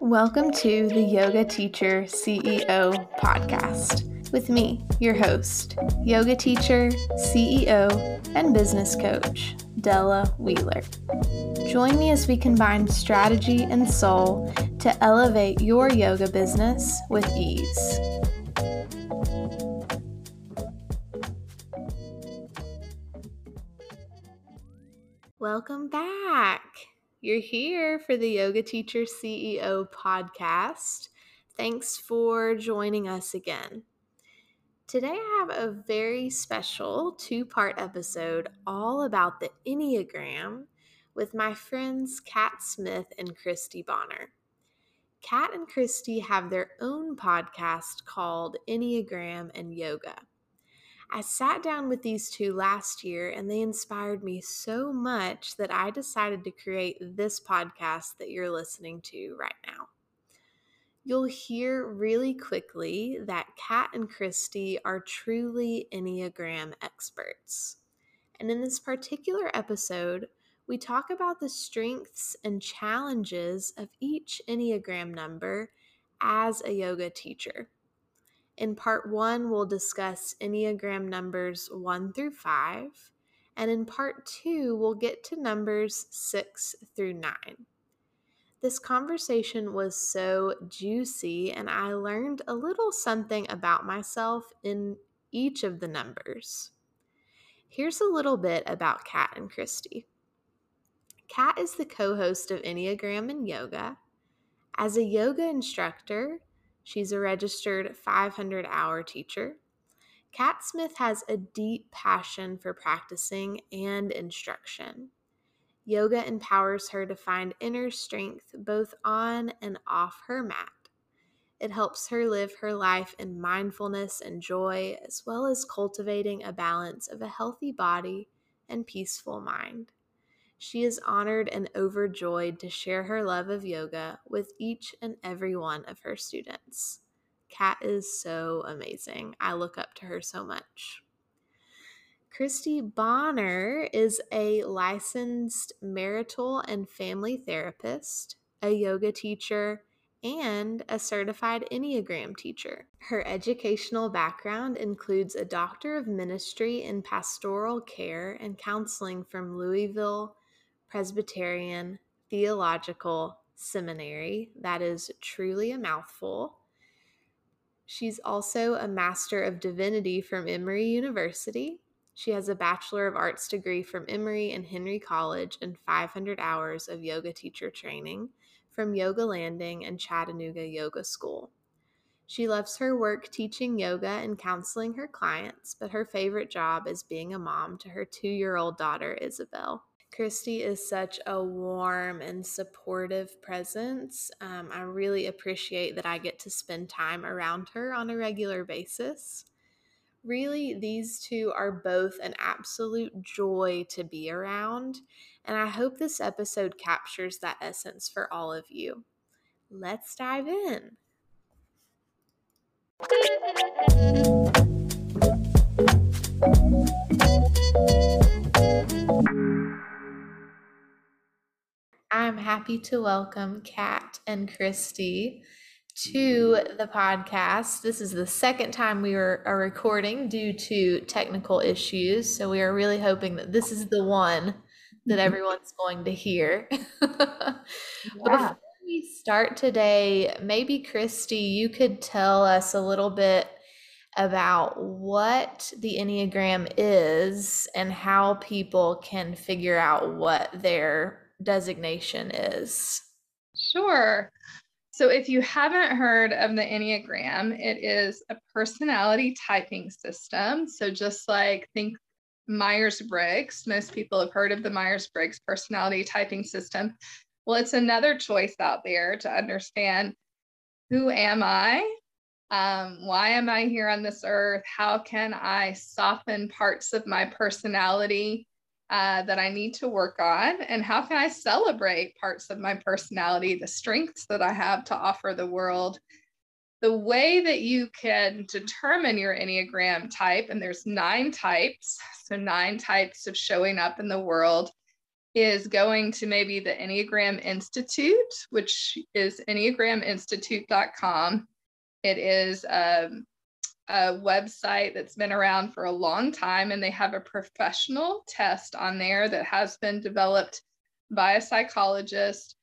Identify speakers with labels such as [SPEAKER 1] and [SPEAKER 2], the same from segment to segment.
[SPEAKER 1] Welcome to the Yoga Teacher CEO podcast with me, your host, yoga teacher, CEO, and business coach, Della Wheeler. Join me as we combine strategy and soul to elevate your yoga business with ease. Welcome back. You're here for the Yoga Teacher CEO podcast. Thanks for joining us again. Today, I have a very special two part episode all about the Enneagram with my friends Kat Smith and Christy Bonner. Kat and Christy have their own podcast called Enneagram and Yoga. I sat down with these two last year and they inspired me so much that I decided to create this podcast that you're listening to right now. You'll hear really quickly that Kat and Christy are truly Enneagram experts. And in this particular episode, we talk about the strengths and challenges of each Enneagram number as a yoga teacher. In part one, we'll discuss Enneagram numbers one through five. And in part two, we'll get to numbers six through nine. This conversation was so juicy, and I learned a little something about myself in each of the numbers. Here's a little bit about Kat and Christy. Kat is the co host of Enneagram and Yoga. As a yoga instructor, She's a registered 500 hour teacher. Kat Smith has a deep passion for practicing and instruction. Yoga empowers her to find inner strength both on and off her mat. It helps her live her life in mindfulness and joy, as well as cultivating a balance of a healthy body and peaceful mind. She is honored and overjoyed to share her love of yoga with each and every one of her students. Kat is so amazing. I look up to her so much. Christy Bonner is a licensed marital and family therapist, a yoga teacher, and a certified Enneagram teacher. Her educational background includes a Doctor of Ministry in Pastoral Care and Counseling from Louisville Presbyterian Theological Seminary. That is truly a mouthful. She's also a Master of Divinity from Emory University. She has a Bachelor of Arts degree from Emory and Henry College and 500 hours of yoga teacher training from Yoga Landing and Chattanooga Yoga School. She loves her work teaching yoga and counseling her clients, but her favorite job is being a mom to her two year old daughter, Isabelle. Christy is such a warm and supportive presence. Um, I really appreciate that I get to spend time around her on a regular basis. Really, these two are both an absolute joy to be around, and I hope this episode captures that essence for all of you. Let's dive in. I'm happy to welcome Kat and Christy to the podcast. This is the second time we are, are recording due to technical issues. So we are really hoping that this is the one that mm-hmm. everyone's going to hear. yeah. Before we start today, maybe Christy, you could tell us a little bit about what the Enneagram is and how people can figure out what their designation is.
[SPEAKER 2] Sure. So, if you haven't heard of the Enneagram, it is a personality typing system. So, just like think Myers Briggs, most people have heard of the Myers Briggs personality typing system. Well, it's another choice out there to understand who am I? Um, why am I here on this earth? How can I soften parts of my personality uh, that I need to work on? And how can I celebrate parts of my personality, the strengths that I have to offer the world? The way that you can determine your Enneagram type, and there's nine types, so nine types of showing up in the world, is going to maybe the Enneagram Institute, which is enneagraminstitute.com. It is um, a website that's been around for a long time, and they have a professional test on there that has been developed by a psychologist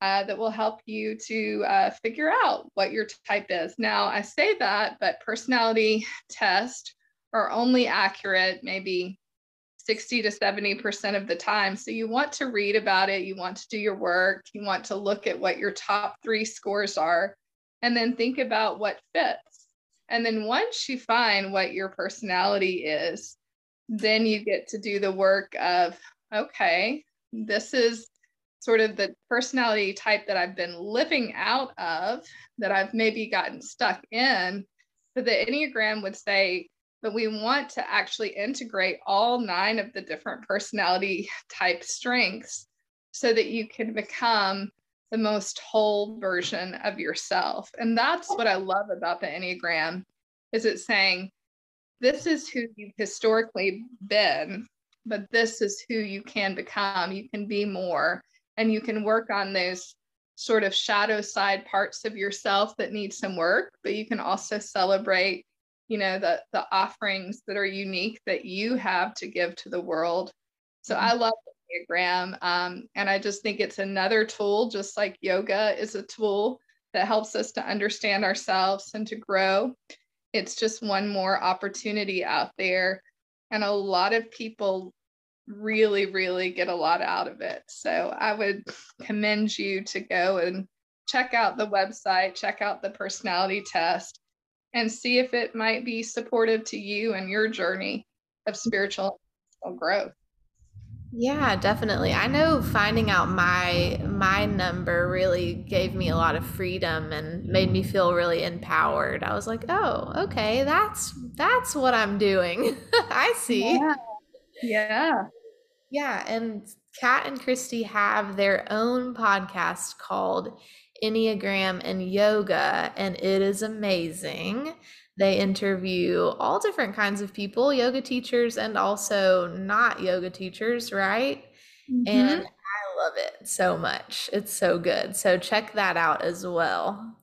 [SPEAKER 2] uh, that will help you to uh, figure out what your type is. Now, I say that, but personality tests are only accurate maybe 60 to 70% of the time. So you want to read about it, you want to do your work, you want to look at what your top three scores are, and then think about what fits. And then once you find what your personality is, then you get to do the work of, okay, this is sort of the personality type that I've been living out of, that I've maybe gotten stuck in. But the Enneagram would say, but we want to actually integrate all nine of the different personality type strengths so that you can become the most whole version of yourself. And that's what I love about the Enneagram is it saying this is who you've historically been, but this is who you can become. You can be more and you can work on those sort of shadow side parts of yourself that need some work, but you can also celebrate, you know, the the offerings that are unique that you have to give to the world. So. I love Enneagram. Um, and I just think it's another tool, just like yoga is a tool that helps us to understand ourselves and to grow. It's just one more opportunity out there. And a lot of people really, really get a lot out of it. So I would commend you to go and check out the website, check out the personality test, and see if it might be supportive to you and your journey of spiritual growth.
[SPEAKER 1] Yeah, definitely. I know finding out my my number really gave me a lot of freedom and made me feel really empowered. I was like, "Oh, okay, that's that's what I'm doing." I see.
[SPEAKER 2] Yeah. yeah.
[SPEAKER 1] Yeah, and Kat and Christy have their own podcast called Enneagram and Yoga, and it is amazing. They interview all different kinds of people, yoga teachers and also not yoga teachers, right? Mm-hmm. And I love it so much. It's so good. So check that out as well.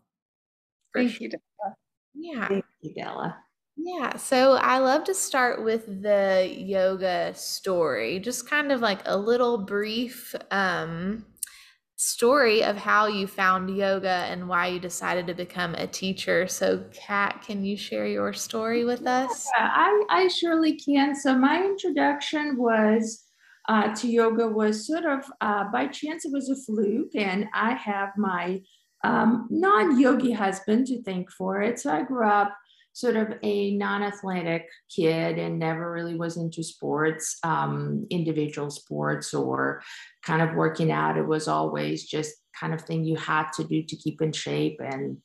[SPEAKER 2] Thank sure. you, Della.
[SPEAKER 1] Yeah.
[SPEAKER 3] Thank you, Della.
[SPEAKER 1] Yeah, so I love to start with the yoga story, just kind of like a little brief um, story of how you found yoga and why you decided to become a teacher. So, Kat, can you share your story with us?
[SPEAKER 3] Yeah, I, I surely can. So, my introduction was uh, to yoga was sort of uh, by chance, it was a fluke, and I have my um, non yogi husband to thank for it. So, I grew up sort of a non-athletic kid and never really was into sports um, individual sports or kind of working out. It was always just kind of thing you had to do to keep in shape and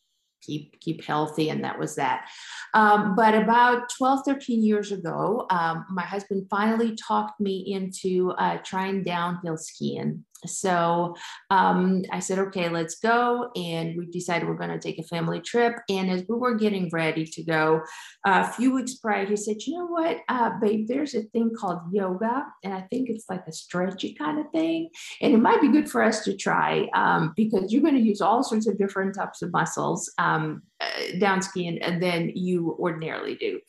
[SPEAKER 3] keep keep healthy and that was that. Um, but about 12 13 years ago um, my husband finally talked me into uh, trying downhill skiing so um, I said, okay, let's go. And we decided we're going to take a family trip. And as we were getting ready to go, a few weeks prior, he said, you know what, uh, babe, there's a thing called yoga. And I think it's like a stretchy kind of thing. And it might be good for us to try um, because you're going to use all sorts of different types of muscles um, down skiing than you ordinarily do.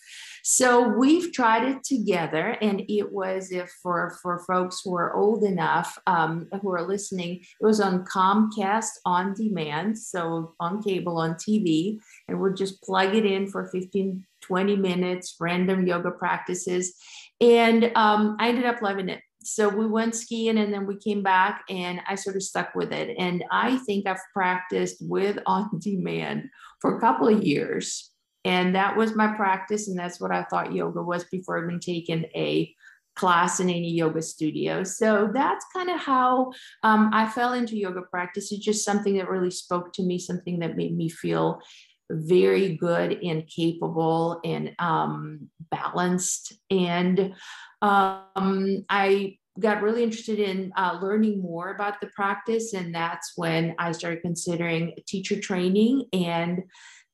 [SPEAKER 3] So we've tried it together, and it was if for for folks who are old enough um, who are listening, it was on Comcast on demand, so on cable on TV, and we'd just plug it in for 15, 20 minutes, random yoga practices, and um, I ended up loving it so we went skiing and then we came back and I sort of stuck with it. And I think I've practiced with on demand for a couple of years. And that was my practice. And that's what I thought yoga was before I've been taking a class in any yoga studio. So that's kind of how um, I fell into yoga practice. It's just something that really spoke to me, something that made me feel very good and capable and um, balanced. And um, I got really interested in uh, learning more about the practice. And that's when I started considering teacher training. And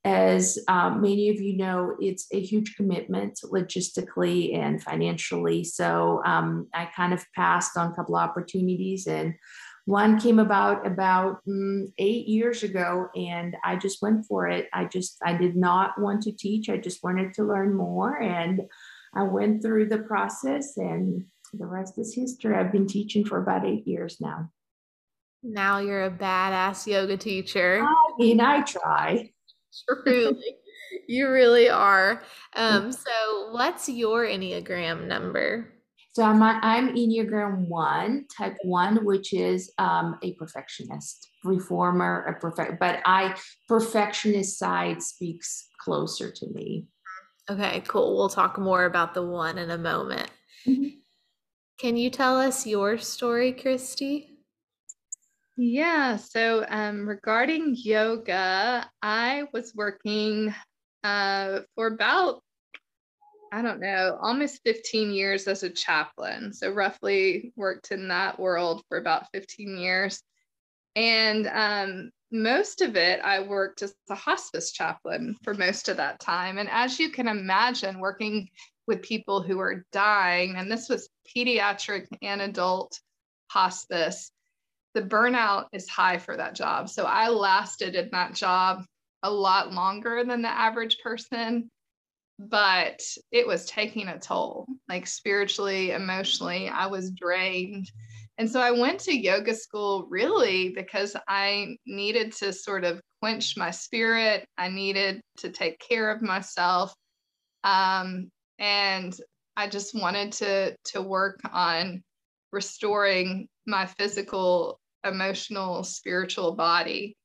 [SPEAKER 3] as um, many of you know, it's a huge commitment logistically and financially. So um, I kind of passed on a couple opportunities, and one came about about mm, eight years ago, and I just went for it. I just I did not want to teach. I just wanted to learn more, and I went through the process, and the rest is history. I've been teaching for about eight years now.
[SPEAKER 1] Now you're a badass yoga teacher.
[SPEAKER 3] I mean, I try.
[SPEAKER 1] Truly. you really are. Um, so what's your Enneagram number?
[SPEAKER 3] So I'm, I'm Enneagram one, type one, which is um, a perfectionist, reformer, a perfect, but I perfectionist side speaks closer to me.
[SPEAKER 1] Okay, cool. We'll talk more about the one in a moment. Mm-hmm. Can you tell us your story, Christy?
[SPEAKER 2] Yeah, so um, regarding yoga, I was working uh, for about, I don't know, almost 15 years as a chaplain. So, roughly worked in that world for about 15 years. And um, most of it, I worked as a hospice chaplain for most of that time. And as you can imagine, working with people who are dying, and this was pediatric and adult hospice the burnout is high for that job. So I lasted in that job a lot longer than the average person, but it was taking a toll, like spiritually, emotionally. I was drained. And so I went to yoga school really because I needed to sort of quench my spirit. I needed to take care of myself. Um, and I just wanted to to work on restoring my physical emotional, spiritual body.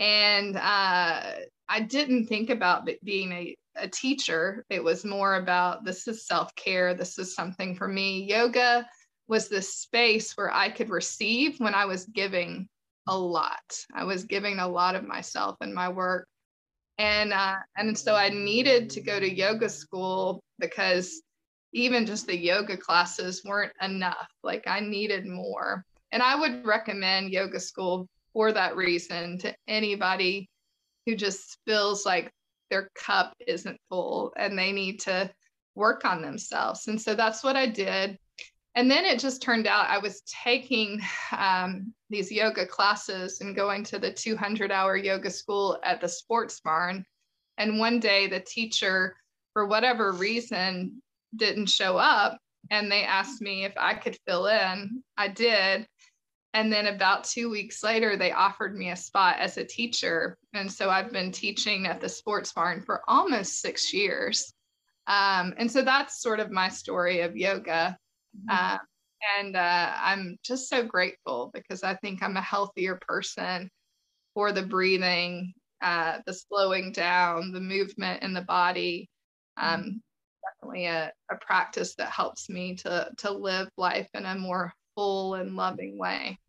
[SPEAKER 2] And uh, I didn't think about being a, a teacher. It was more about this is self care, this is something for me. Yoga was the space where I could receive when I was giving a lot. I was giving a lot of myself and my work. And uh, and so I needed to go to yoga school because even just the yoga classes weren't enough. Like I needed more. And I would recommend yoga school for that reason to anybody who just feels like their cup isn't full and they need to work on themselves. And so that's what I did. And then it just turned out I was taking um, these yoga classes and going to the 200 hour yoga school at the sports barn. And one day the teacher, for whatever reason, didn't show up. And they asked me if I could fill in. I did. And then about two weeks later, they offered me a spot as a teacher. And so I've been teaching at the sports barn for almost six years. Um, and so that's sort of my story of yoga. Uh, and uh, I'm just so grateful because I think I'm a healthier person for the breathing, uh, the slowing down, the movement in the body. Um, definitely a, a practice that helps me to, to live life in a more full and loving way.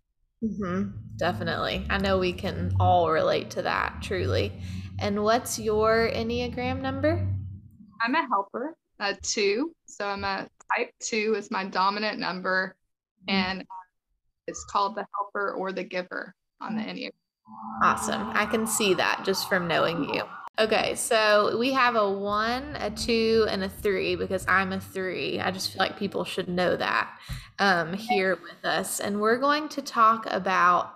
[SPEAKER 1] Mm-hmm. Definitely. I know we can all relate to that, truly. And what's your Enneagram number?
[SPEAKER 2] I'm a helper, a two. So I'm a type two is my dominant number. Mm-hmm. And it's called the helper or the giver on the Enneagram.
[SPEAKER 1] Awesome. I can see that just from knowing you. Okay, so we have a one, a two, and a three because I'm a three. I just feel like people should know that um, here with us. And we're going to talk about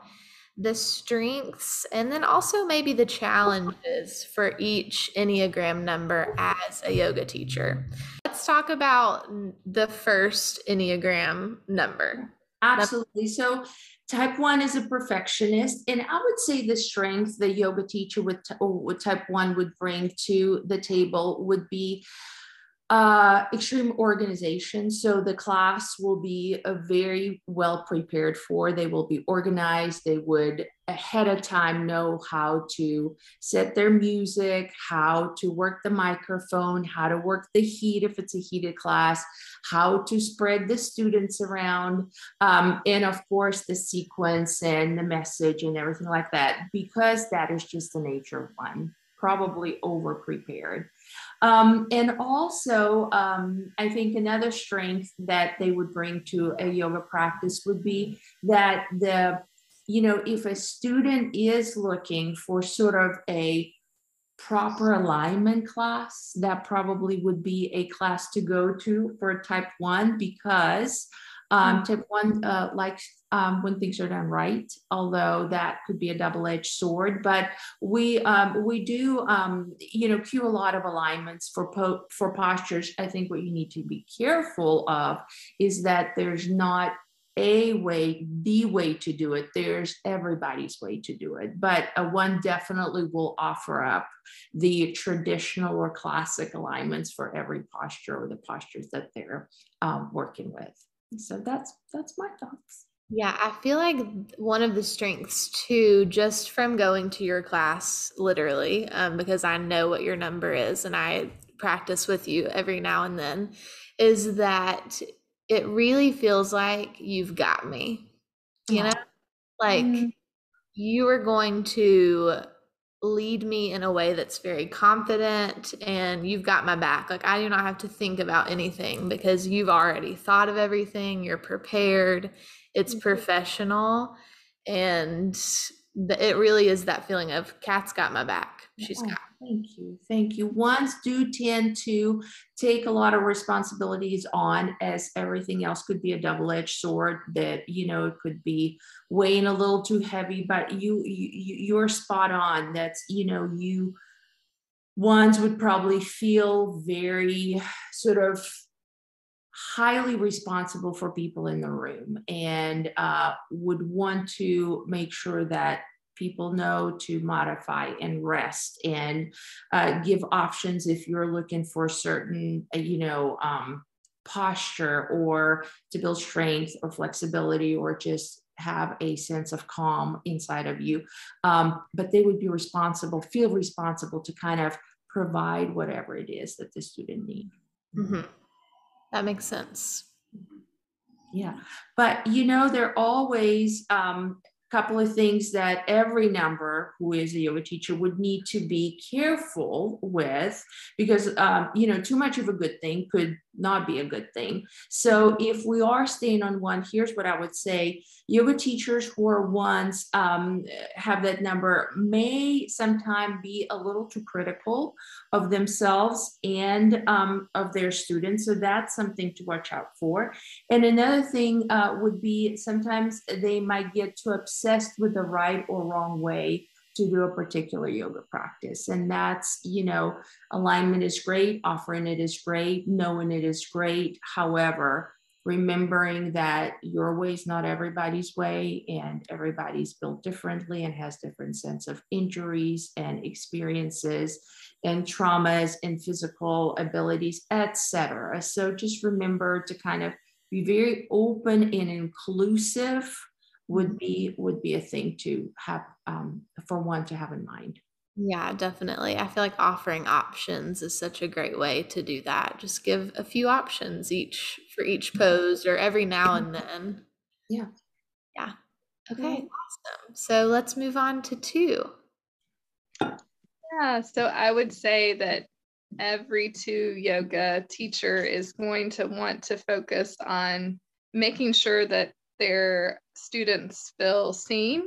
[SPEAKER 1] the strengths and then also maybe the challenges for each Enneagram number as a yoga teacher. Let's talk about the first Enneagram number.
[SPEAKER 3] Absolutely. So, Type one is a perfectionist. And I would say the strength the yoga teacher with, type one would bring to the table would be uh, extreme organization. So the class will be a very well prepared for. They will be organized. They would ahead of time know how to set their music, how to work the microphone, how to work the heat if it's a heated class, how to spread the students around, um, and of course the sequence and the message and everything like that, because that is just the nature of one. Probably over prepared. Um, and also, um, I think another strength that they would bring to a yoga practice would be that the, you know, if a student is looking for sort of a proper alignment class, that probably would be a class to go to for type one because um, mm. type one uh, likes um, when things are done right, although that could be a double-edged sword. But we um, we do um, you know cue a lot of alignments for po- for postures. I think what you need to be careful of is that there's not a way, the way to do it. There's everybody's way to do it, but uh, one definitely will offer up the traditional or classic alignments for every posture or the postures that they're um, working with. So that's that's my thoughts.
[SPEAKER 1] Yeah, I feel like one of the strengths too, just from going to your class, literally, um, because I know what your number is and I practice with you every now and then, is that it really feels like you've got me. You know, like mm-hmm. you are going to lead me in a way that's very confident and you've got my back. Like I do not have to think about anything because you've already thought of everything, you're prepared, it's mm-hmm. professional and it really is that feeling of Kat's got my back. She's got
[SPEAKER 3] Thank you. Thank you. Ones do tend to take a lot of responsibilities on, as everything else could be a double edged sword that, you know, it could be weighing a little too heavy, but you, you, you're spot on. That's, you know, you, ones would probably feel very sort of highly responsible for people in the room and uh, would want to make sure that people know to modify and rest and uh, give options if you're looking for certain, uh, you know, um, posture or to build strength or flexibility or just have a sense of calm inside of you. Um, but they would be responsible, feel responsible to kind of provide whatever it is that the student needs.
[SPEAKER 1] Mm-hmm. That makes sense.
[SPEAKER 3] Yeah. But, you know, they're always, um, couple of things that every number who is a yoga teacher would need to be careful with because um, you know too much of a good thing could not be a good thing. So if we are staying on one here's what i would say. Yoga teachers who are ones um, have that number may sometimes be a little too critical of themselves and um, of their students. So that's something to watch out for. And another thing uh, would be sometimes they might get too obsessed with the right or wrong way to do a particular yoga practice. And that's, you know, alignment is great, offering it is great, knowing it is great. However, remembering that your way is not everybody's way and everybody's built differently and has different sense of injuries and experiences and traumas and physical abilities etc so just remember to kind of be very open and inclusive would be would be a thing to have um, for one to have in mind.
[SPEAKER 1] Yeah definitely. I feel like offering options is such a great way to do that. Just give a few options each for each pose or every now and then.
[SPEAKER 3] Yeah.
[SPEAKER 1] Yeah. Okay awesome. So let's move on to two.
[SPEAKER 2] Yeah so i would say that every two yoga teacher is going to want to focus on making sure that their students feel seen,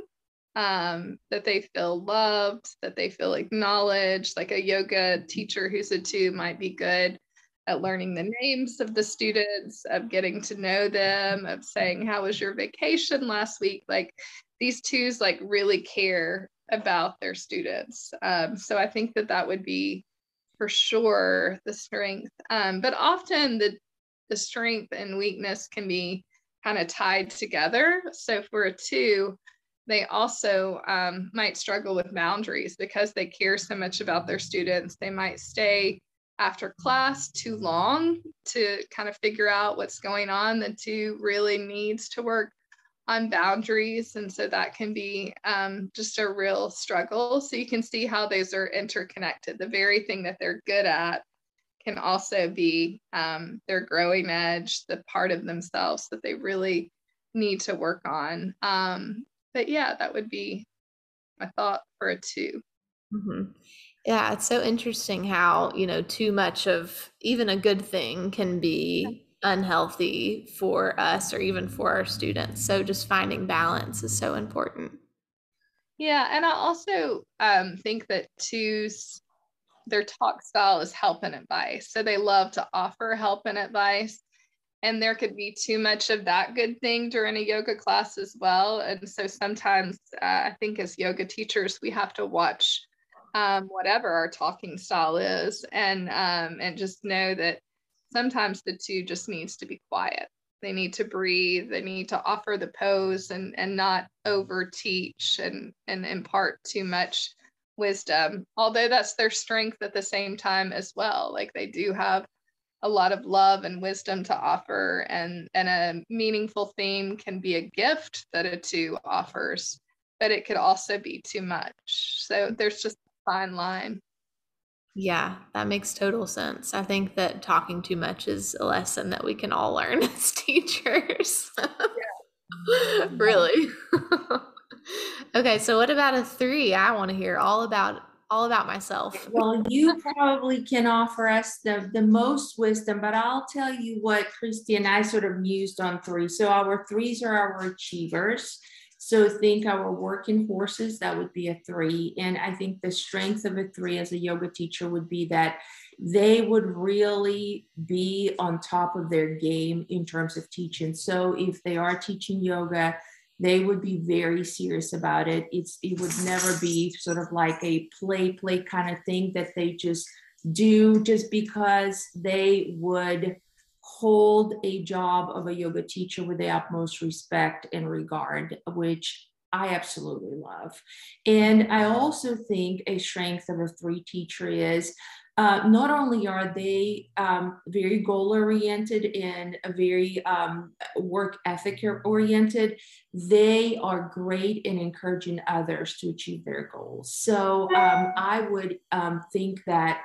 [SPEAKER 2] um, that they feel loved, that they feel acknowledged. Like a yoga teacher who's a two might be good at learning the names of the students, of getting to know them, of saying, How was your vacation last week? Like these twos, like really care about their students. Um, so I think that that would be for sure the strength. Um, but often the the strength and weakness can be kind of tied together. So for a two, they also um, might struggle with boundaries because they care so much about their students. They might stay after class too long to kind of figure out what's going on. The two really needs to work on boundaries. And so that can be um, just a real struggle. So you can see how those are interconnected. The very thing that they're good at can also be um, their growing edge, the part of themselves that they really need to work on. Um, but yeah, that would be my thought for a 2
[SPEAKER 1] mm-hmm. Yeah, it's so interesting how, you know, too much of even a good thing can be unhealthy for us or even for our students. So just finding balance is so important.
[SPEAKER 2] Yeah, and I also um, think that twos their talk style is help and advice. So they love to offer help and advice. And there could be too much of that good thing during a yoga class as well. And so sometimes uh, I think as yoga teachers, we have to watch um, whatever our talking style is and um, and just know that sometimes the two just needs to be quiet they need to breathe they need to offer the pose and and not over teach and and impart too much wisdom although that's their strength at the same time as well like they do have a lot of love and wisdom to offer and and a meaningful theme can be a gift that a two offers but it could also be too much so there's just a fine line.
[SPEAKER 1] Yeah, that makes total sense. I think that talking too much is a lesson that we can all learn as teachers. really. okay, so what about a 3? I want to hear all about all about myself.
[SPEAKER 3] well, you probably can offer us the, the most wisdom, but I'll tell you what Christy and I sort of mused on 3. So our 3s are our achievers so think our working horses, that would be a three. And I think the strength of a three as a yoga teacher would be that they would really be on top of their game in terms of teaching. So if they are teaching yoga, they would be very serious about it. It's it would never be sort of like a play play kind of thing that they just do just because they would hold a job of a yoga teacher with the utmost respect and regard, which I absolutely love. And I also think a strength of a three teacher is uh, not only are they um, very goal oriented and very um, work ethic oriented, they are great in encouraging others to achieve their goals. So um, I would um, think that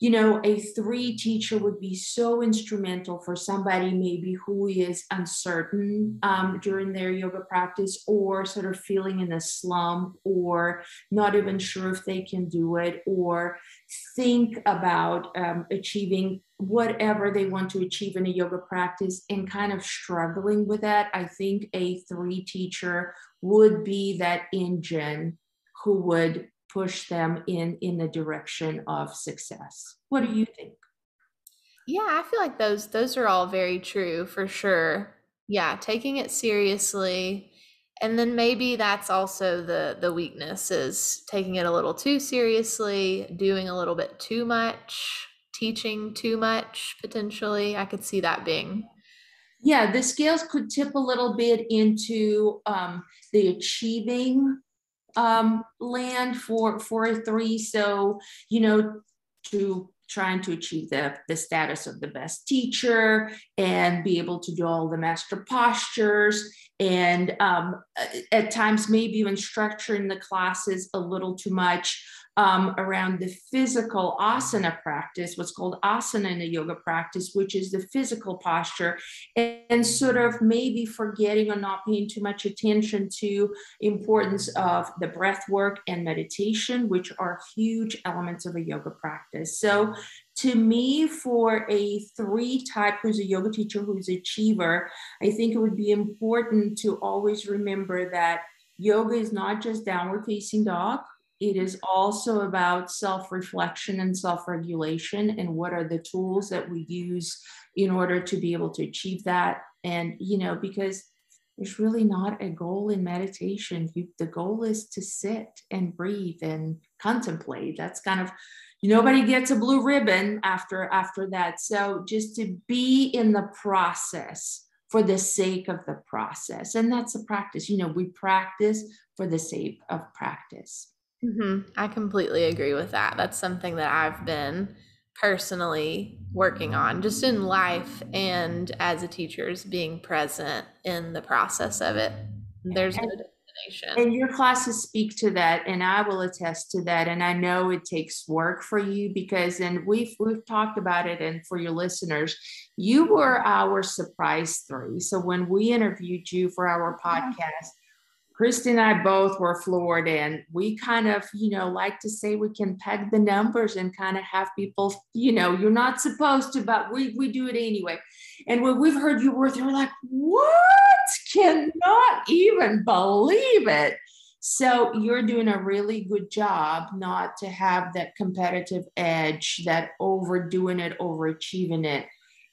[SPEAKER 3] you know, a three teacher would be so instrumental for somebody maybe who is uncertain um, during their yoga practice or sort of feeling in a slump or not even sure if they can do it or think about um, achieving whatever they want to achieve in a yoga practice and kind of struggling with that. I think a three teacher would be that engine who would push them in in the direction of success. What do you think?
[SPEAKER 1] Yeah i feel like those those are all very true for sure. Yeah taking it seriously. And then maybe that's also the the weakness is taking it a little too seriously doing a little bit too much teaching too much potentially. I could see that being
[SPEAKER 3] yeah the scales could tip a little bit into um, the achieving um, land for for a three. So you know to trying to achieve the, the status of the best teacher and be able to do all the master postures and um, at times maybe even structuring the classes a little too much um, around the physical asana practice, what's called asana in the yoga practice, which is the physical posture, and, and, sort of maybe forgetting or not paying too much attention to importance of the breath work and meditation, which are huge elements of a yoga practice. So to me, for a three type who's a yoga teacher who's achiever, I think it would be important to always remember that yoga is not just downward facing dog it is also about self reflection and self regulation and what are the tools that we use in order to be able to achieve that. And, you know, because there's really not a goal in meditation. You, the goal is to sit and breathe and contemplate. That's kind of nobody gets a blue ribbon after after that. So just to be in the process for the sake of the process, and that's a practice. You know, we practice for the sake of practice.
[SPEAKER 1] Mm-hmm. I completely agree with that. That's something that I've been personally working on just in life and as a teacher is being present in the process of it. There's no destination.
[SPEAKER 3] And your classes speak to that, and I will attest to that. And I know it takes work for you because, and we've we've talked about it, and for your listeners, you were our surprise three. So when we interviewed you for our podcast, Christy and I both were floored, and we kind of, you know, like to say we can peg the numbers and kind of have people, you know, you're not supposed to, but we we do it anyway. And when we've heard you worth, we're like, what? Cannot even believe it. So you're doing a really good job not to have that competitive edge, that overdoing it, overachieving it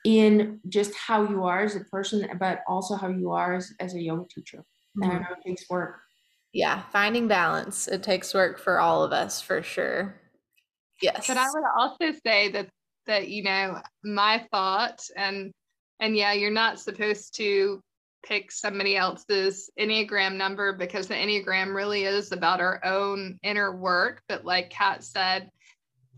[SPEAKER 3] in just how you are as a person, but also how you are as, as a yoga teacher. Mm-hmm. And I know it takes work.
[SPEAKER 1] Yeah, finding balance. It takes work for all of us for sure. Yes.
[SPEAKER 2] But I would also say that that you know my thought and and yeah, you're not supposed to pick somebody else's Enneagram number because the Enneagram really is about our own inner work. But like Kat said,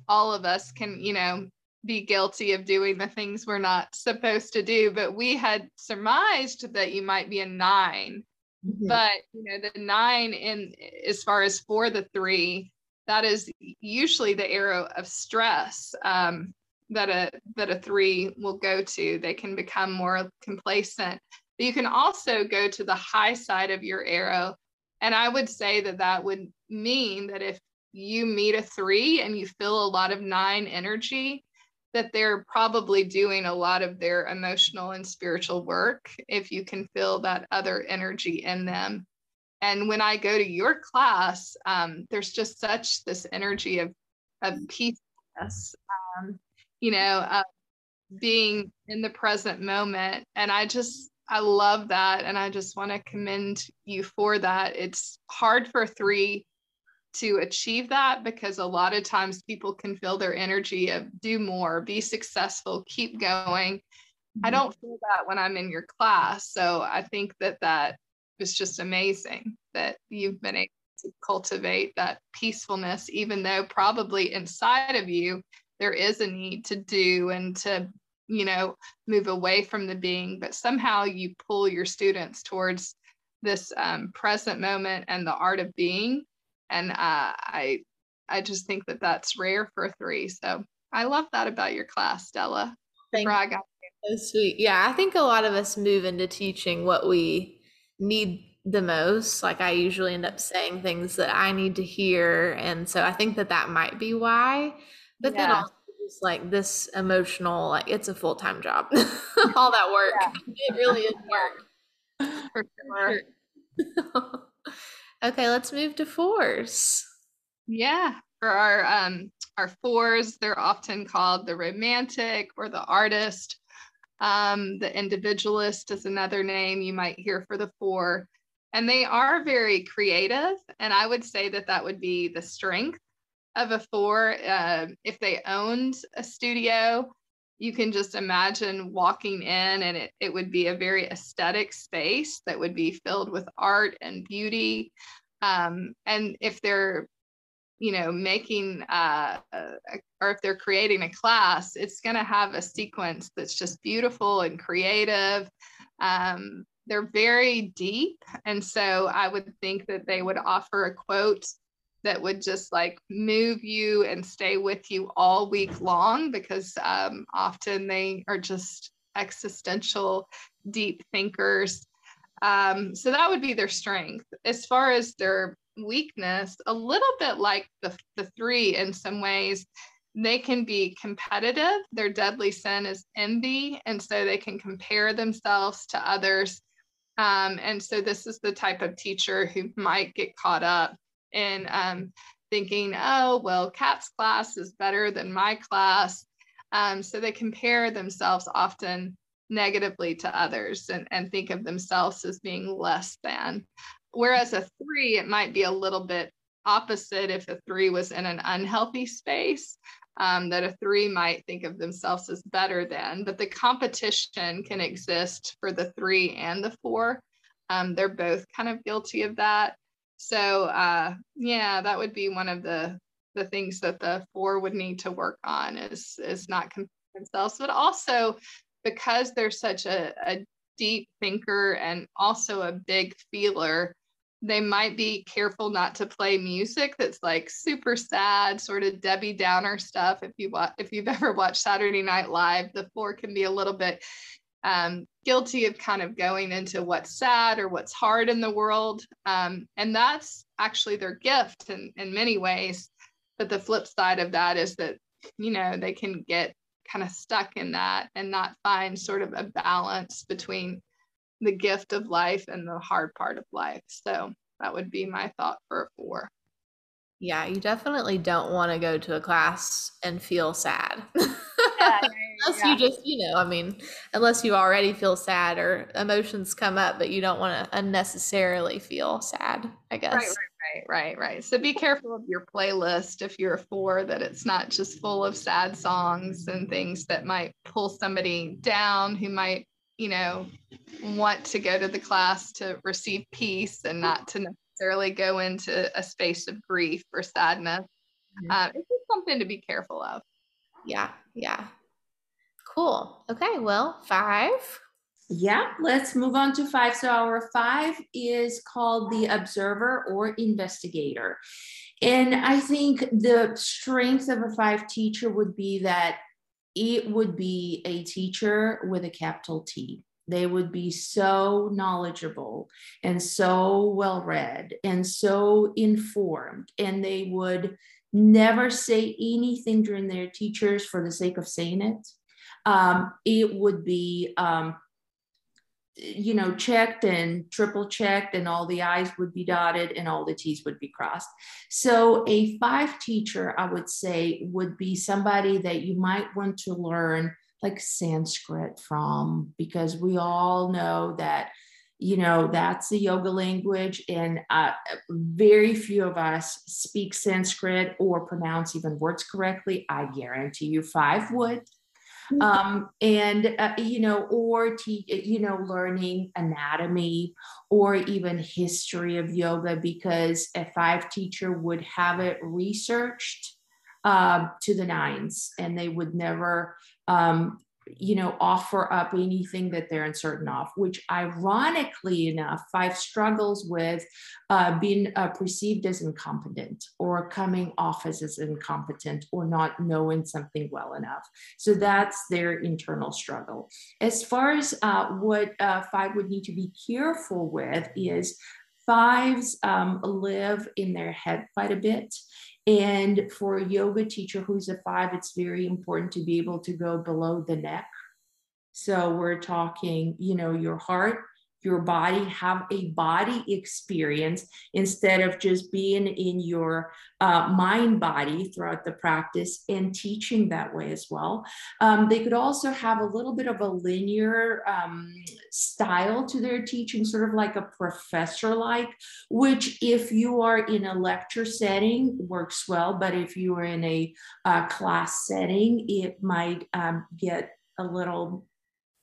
[SPEAKER 2] all of us can, you know, be guilty of doing the things we're not supposed to do. But we had surmised that you might be a 9 mm-hmm. But you know, the nine in as far as for the three, that is usually the arrow of stress. Um, that a that a three will go to they can become more complacent but you can also go to the high side of your arrow. And I would say that that would mean that if you meet a three and you feel a lot of nine energy, that they're probably doing a lot of their emotional and spiritual work if you can feel that other energy in them. And when I go to your class, um, there's just such this energy of, of peacefulness, um, you know, uh, being in the present moment. And I just, I love that. And I just want to commend you for that. It's hard for three to achieve that because a lot of times people can feel their energy of do more, be successful, keep going. Mm-hmm. I don't feel that when I'm in your class. So I think that that is just amazing that you've been able to cultivate that peacefulness, even though probably inside of you there is a need to do and to you know move away from the being but somehow you pull your students towards this um, present moment and the art of being and uh, i i just think that that's rare for three. So i love that about your class Della.
[SPEAKER 1] Thank you. so sweet. Yeah i think a lot of us move into teaching what we need the most. Like i usually end up saying things that i need to hear. And so i think that that might be why. But yeah. then also just like this emotional like it's a full-time job. All that work. Yeah. it really is work. For sure okay let's move to fours.
[SPEAKER 2] Yeah for our um our fours they're often called the romantic or the artist. Um the individualist is another name you might hear for the four. And they are very creative and i would say that that would be the strength of a four. Uh, if they owned a studio, you can just imagine walking in and it, it would be a very aesthetic space that would be filled with art and beauty. Um, and if they're, you know, making uh, or if they're creating a class, it's going to have a sequence that's just beautiful and creative. Um, they're very deep. And so I would think that they would offer a quote that would just like move you and stay with you all week long because um, often they are just existential, deep thinkers. Um, so that would be their strength. As far as their weakness, a little bit like the, the three in some ways, they can be competitive. Their deadly sin is envy. And so they can compare themselves to others. Um, and so this is the type of teacher who might get caught up and um, thinking, oh, well, Kat's class is better than my class. Um, so they compare themselves often negatively to others and, and think of themselves as being less than. Whereas a three, it might be a little bit opposite if a three was in an unhealthy space. Um, that a three might think of themselves as better than, but the competition can exist for the three and the four. Um, they're both kind of guilty of that. So uh, yeah, that would be one of the the things that the four would need to work on is is not themselves, but also because they're such a, a deep thinker and also a big feeler, they might be careful not to play music that's like super sad, sort of Debbie Downer stuff. If you if you've ever watched Saturday Night Live, the four can be a little bit um, guilty of kind of going into what's sad or what's hard in the world. Um, and that's actually their gift in, in many ways. But the flip side of that is that, you know, they can get kind of stuck in that and not find sort of a balance between the gift of life and the hard part of life. So That would be my thought for a four.
[SPEAKER 1] Yeah, you definitely don't want to go to a class and feel sad. Yeah, unless yeah. you just, you know, I mean, unless you already feel sad or emotions come up, but you don't want to unnecessarily feel sad, I guess.
[SPEAKER 2] Right, right, right, right, right. So be careful of your playlist if you're a four, that it's not just full of sad songs and things that might pull somebody down who might, you know, want to go to the class to receive peace and not to necessarily go into a space of grief or sadness. Mm-hmm. Uh, it's just something to be careful of.
[SPEAKER 1] Yeah, yeah. Cool. Okay, well, five.
[SPEAKER 3] Yeah, let's move on to five. So, our five is called the observer or investigator. And I think the strength of a five teacher would be that it would be a teacher with a capital T. They would be so knowledgeable and so well read and so informed, and they would never say anything during their teachers for the sake of saying it. Um, it would be, um, you know, checked and triple checked, and all the I's would be dotted and all the T's would be crossed. So, a five teacher, I would say, would be somebody that you might want to learn like Sanskrit from, because we all know that you know that's the yoga language and uh, very few of us speak sanskrit or pronounce even words correctly i guarantee you five would. Um, and uh, you know or te- you know learning anatomy or even history of yoga because a five teacher would have it researched uh, to the nines and they would never um, you know, offer up anything that they're uncertain of, which ironically enough, five struggles with uh, being uh, perceived as incompetent or coming off as, as incompetent or not knowing something well enough. So that's their internal struggle. As far as uh, what uh, five would need to be careful with is fives um, live in their head quite a bit and for a yoga teacher who's a five, it's very important to be able to go below the neck. So we're talking, you know, your heart, your body, have a body experience instead of just being in your uh, mind body throughout the practice and teaching that way as well. Um, they could also have a little bit of a linear um, style to their teaching, sort of like a professor like, which, if you are in a lecture setting, works well. But if you are in a uh, class setting, it might um, get a little,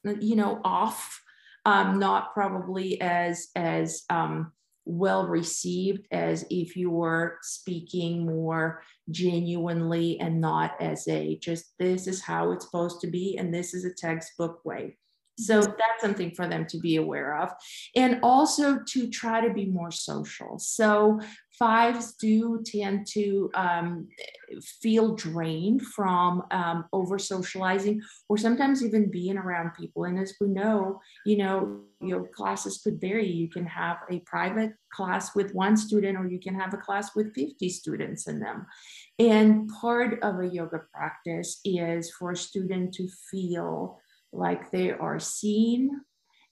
[SPEAKER 3] you know, off um, not probably as as um, well received as if you were speaking more genuinely and not as a just this is how it's supposed to be and this is a textbook way so that's something for them to be aware of. And also to try to be more social. So fives do tend to um, feel drained from um, over socializing or sometimes even being around people. And as we know, you know, your classes could vary. You can have a private class with one student or you can have a class with 50 students in them. And part of a yoga practice is for a student to feel like they are seen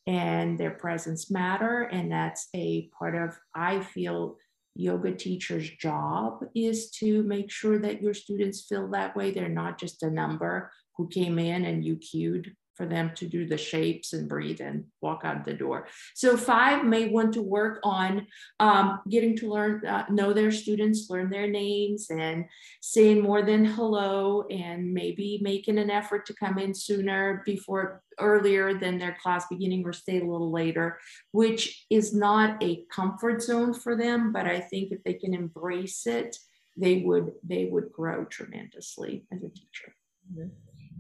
[SPEAKER 3] and their presence matter and that's a part of i feel yoga teacher's job is to make sure that your students feel that way. They're not just a number who came in and you cued for them to do the shapes and breathe and walk out the door. So five may want to work on um, getting to learn, uh, know their students, learn their names and saying more than hello and maybe making an effort to come in sooner before earlier than their class beginning or stay a little later, which is not a comfort zone for them. But I think if they can embrace it, they would they would grow tremendously as a teacher.
[SPEAKER 1] Mm-hmm.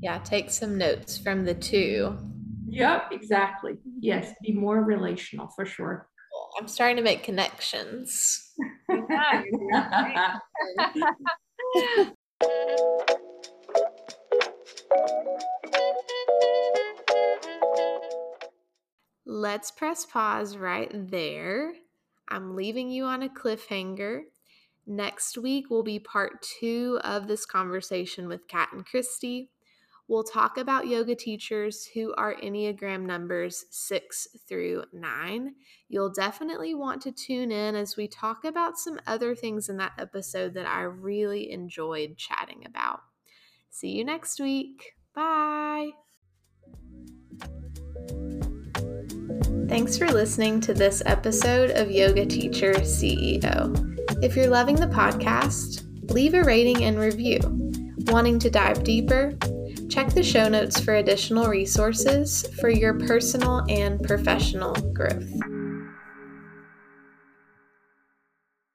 [SPEAKER 1] Yeah, take some notes from the two.
[SPEAKER 3] Yep, exactly. Yes, be more relational for sure.
[SPEAKER 1] I'm starting to make connections. Let's press pause right there. I'm leaving you on a cliffhanger. Next week will be part two of this conversation with Kat and Christy. We'll talk about yoga teachers who are Enneagram numbers six through nine. You'll definitely want to tune in as we talk about some other things in that episode that I really enjoyed chatting about. See you next week. Bye. Thanks for listening to this episode of Yoga Teacher CEO. If you're loving the podcast, leave a rating and review. Wanting to dive deeper? Check the show notes for additional resources for your personal and professional growth.